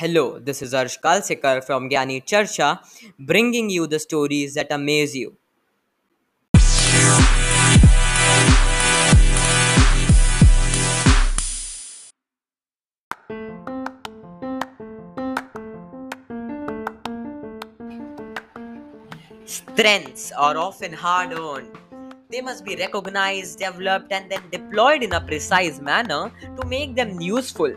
Hello, this is Arsh Kalsekar from Gyani Charsha, bringing you the stories that amaze you. Strengths are often hard earned. They must be recognized, developed, and then deployed in a precise manner to make them useful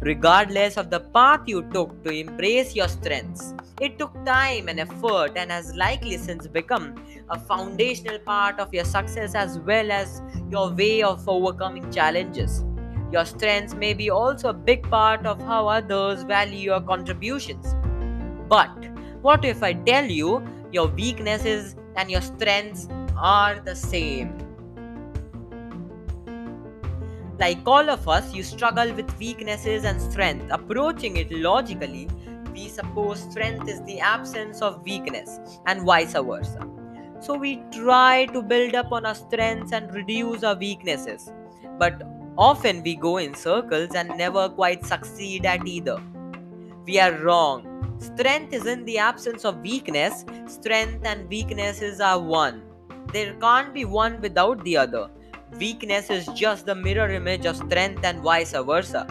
regardless of the path you took to embrace your strengths. It took time and effort and has likely since become a foundational part of your success as well as your way of overcoming challenges. Your strengths may be also a big part of how others value your contributions. But what if I tell you your weaknesses and your strengths are the same? Like all of us, you struggle with weaknesses and strength. Approaching it logically, we suppose strength is the absence of weakness, and vice versa. So we try to build up on our strengths and reduce our weaknesses. But often we go in circles and never quite succeed at either. We are wrong. Strength is in the absence of weakness, strength and weaknesses are one. There can't be one without the other. Weakness is just the mirror image of strength and vice versa.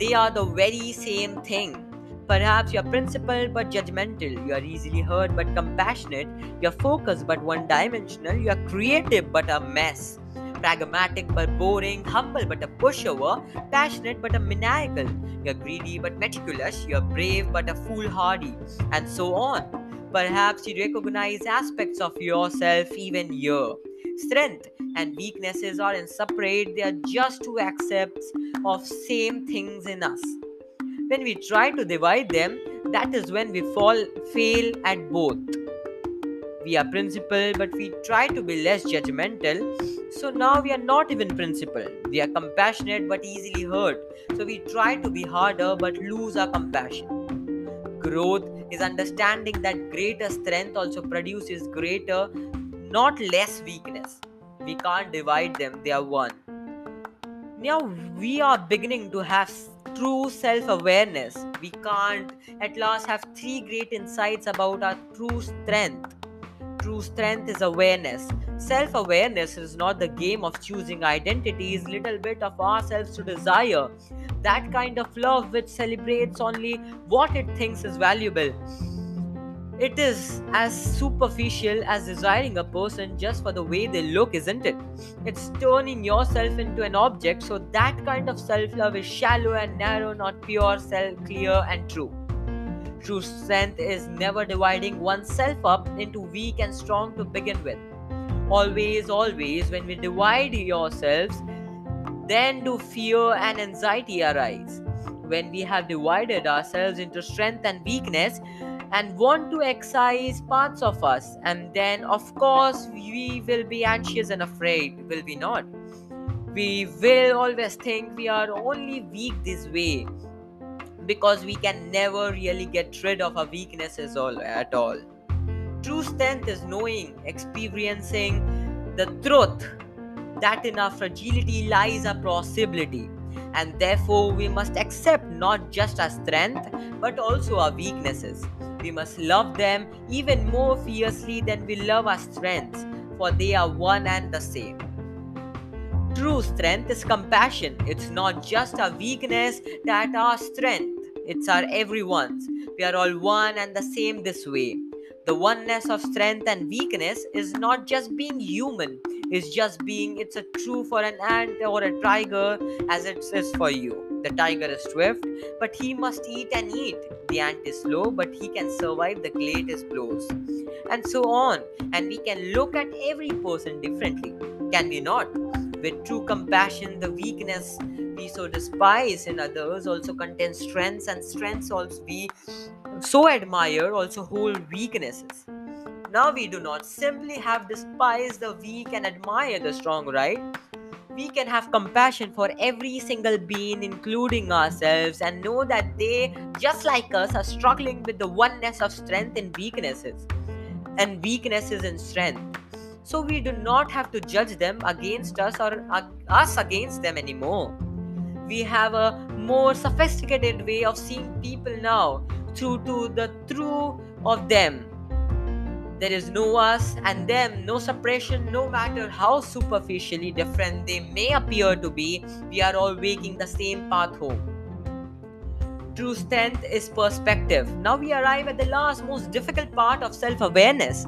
They are the very same thing. Perhaps you're principled but judgmental, you are easily hurt but compassionate, you're focused but one dimensional, you're creative but a mess, pragmatic but boring, humble but a pushover, passionate but a maniacal, you're greedy but meticulous, you're brave but a foolhardy, and so on. Perhaps you recognize aspects of yourself even here. Strength and weaknesses are in separate, they are just two accepts of same things in us. When we try to divide them, that is when we fall fail at both. We are principled, but we try to be less judgmental. So now we are not even principled. We are compassionate but easily hurt. So we try to be harder but lose our compassion. Growth is understanding that greater strength also produces greater not less weakness. We can't divide them, they are one. Now we are beginning to have true self awareness. We can't at last have three great insights about our true strength. True strength is awareness. Self awareness is not the game of choosing identities, little bit of ourselves to desire. That kind of love which celebrates only what it thinks is valuable it is as superficial as desiring a person just for the way they look, isn't it? It's turning yourself into an object, so that kind of self love is shallow and narrow, not pure, self clear, and true. True strength is never dividing oneself up into weak and strong to begin with. Always, always, when we divide yourselves, then do fear and anxiety arise. When we have divided ourselves into strength and weakness, and want to excise parts of us. And then, of course, we will be anxious and afraid, will we not? We will always think we are only weak this way because we can never really get rid of our weaknesses all, at all. True strength is knowing, experiencing the truth that in our fragility lies a possibility and therefore we must accept not just our strength but also our weaknesses we must love them even more fiercely than we love our strengths, for they are one and the same. True strength is compassion. It's not just our weakness that our strength. It's our everyone's. We are all one and the same this way. The oneness of strength and weakness is not just being human, it's just being it's a true for an ant or a tiger as it is for you. The tiger is swift, but he must eat and eat. The ant is slow, but he can survive the greatest blows. And so on. And we can look at every person differently. Can we not? With true compassion, the weakness we so despise in others also contains strengths, and strengths also we so admire also hold weaknesses. Now we do not simply have despised the weak and admire the strong, right? We can have compassion for every single being, including ourselves, and know that they, just like us, are struggling with the oneness of strength and weaknesses, and weaknesses and strength. So we do not have to judge them against us or uh, us against them anymore. We have a more sophisticated way of seeing people now through to the true of them. There is no us and them, no suppression, no matter how superficially different they may appear to be, we are all waking the same path home. True strength is perspective. Now we arrive at the last, most difficult part of self awareness.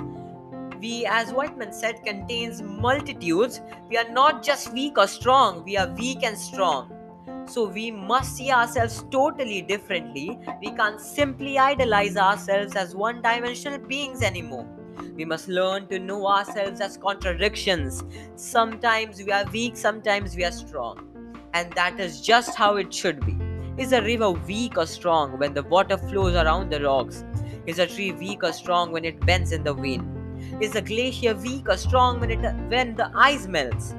We, as Whitman said, contains multitudes. We are not just weak or strong, we are weak and strong. So we must see ourselves totally differently. We can't simply idolize ourselves as one dimensional beings anymore. We must learn to know ourselves as contradictions. Sometimes we are weak, sometimes we are strong. And that is just how it should be. Is a river weak or strong when the water flows around the rocks? Is a tree weak or strong when it bends in the wind? Is a glacier weak or strong when it when the ice melts?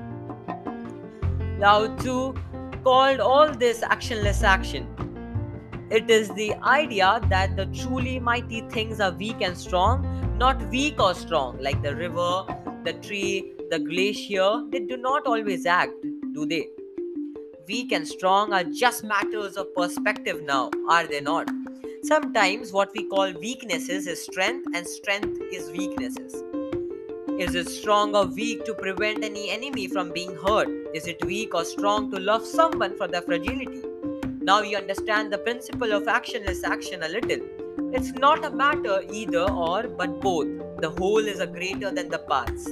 Lao Tzu called all this actionless action. It is the idea that the truly mighty things are weak and strong, not weak or strong, like the river, the tree, the glacier. They do not always act, do they? weak and strong are just matters of perspective now, are they not? Sometimes what we call weaknesses is strength, and strength is weaknesses. Is it strong or weak to prevent any enemy from being hurt? Is it weak or strong to love someone for their fragility? Now you understand the principle of actionless action a little. It's not a matter either or, but both. The whole is a greater than the parts.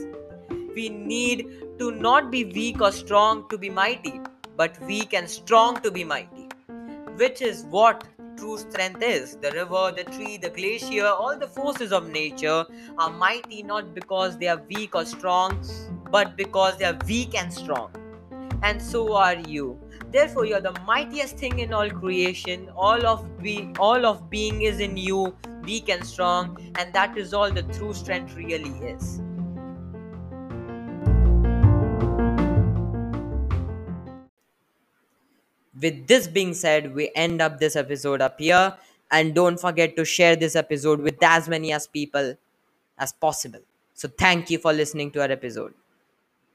We need to not be weak or strong to be mighty but weak and strong to be mighty, which is what true strength is. The river, the tree, the glacier, all the forces of nature are mighty not because they are weak or strong, but because they are weak and strong. And so are you. Therefore, you are the mightiest thing in all creation. All of be all of being is in you, weak and strong, and that is all the true strength really is. with this being said we end up this episode up here and don't forget to share this episode with as many as people as possible so thank you for listening to our episode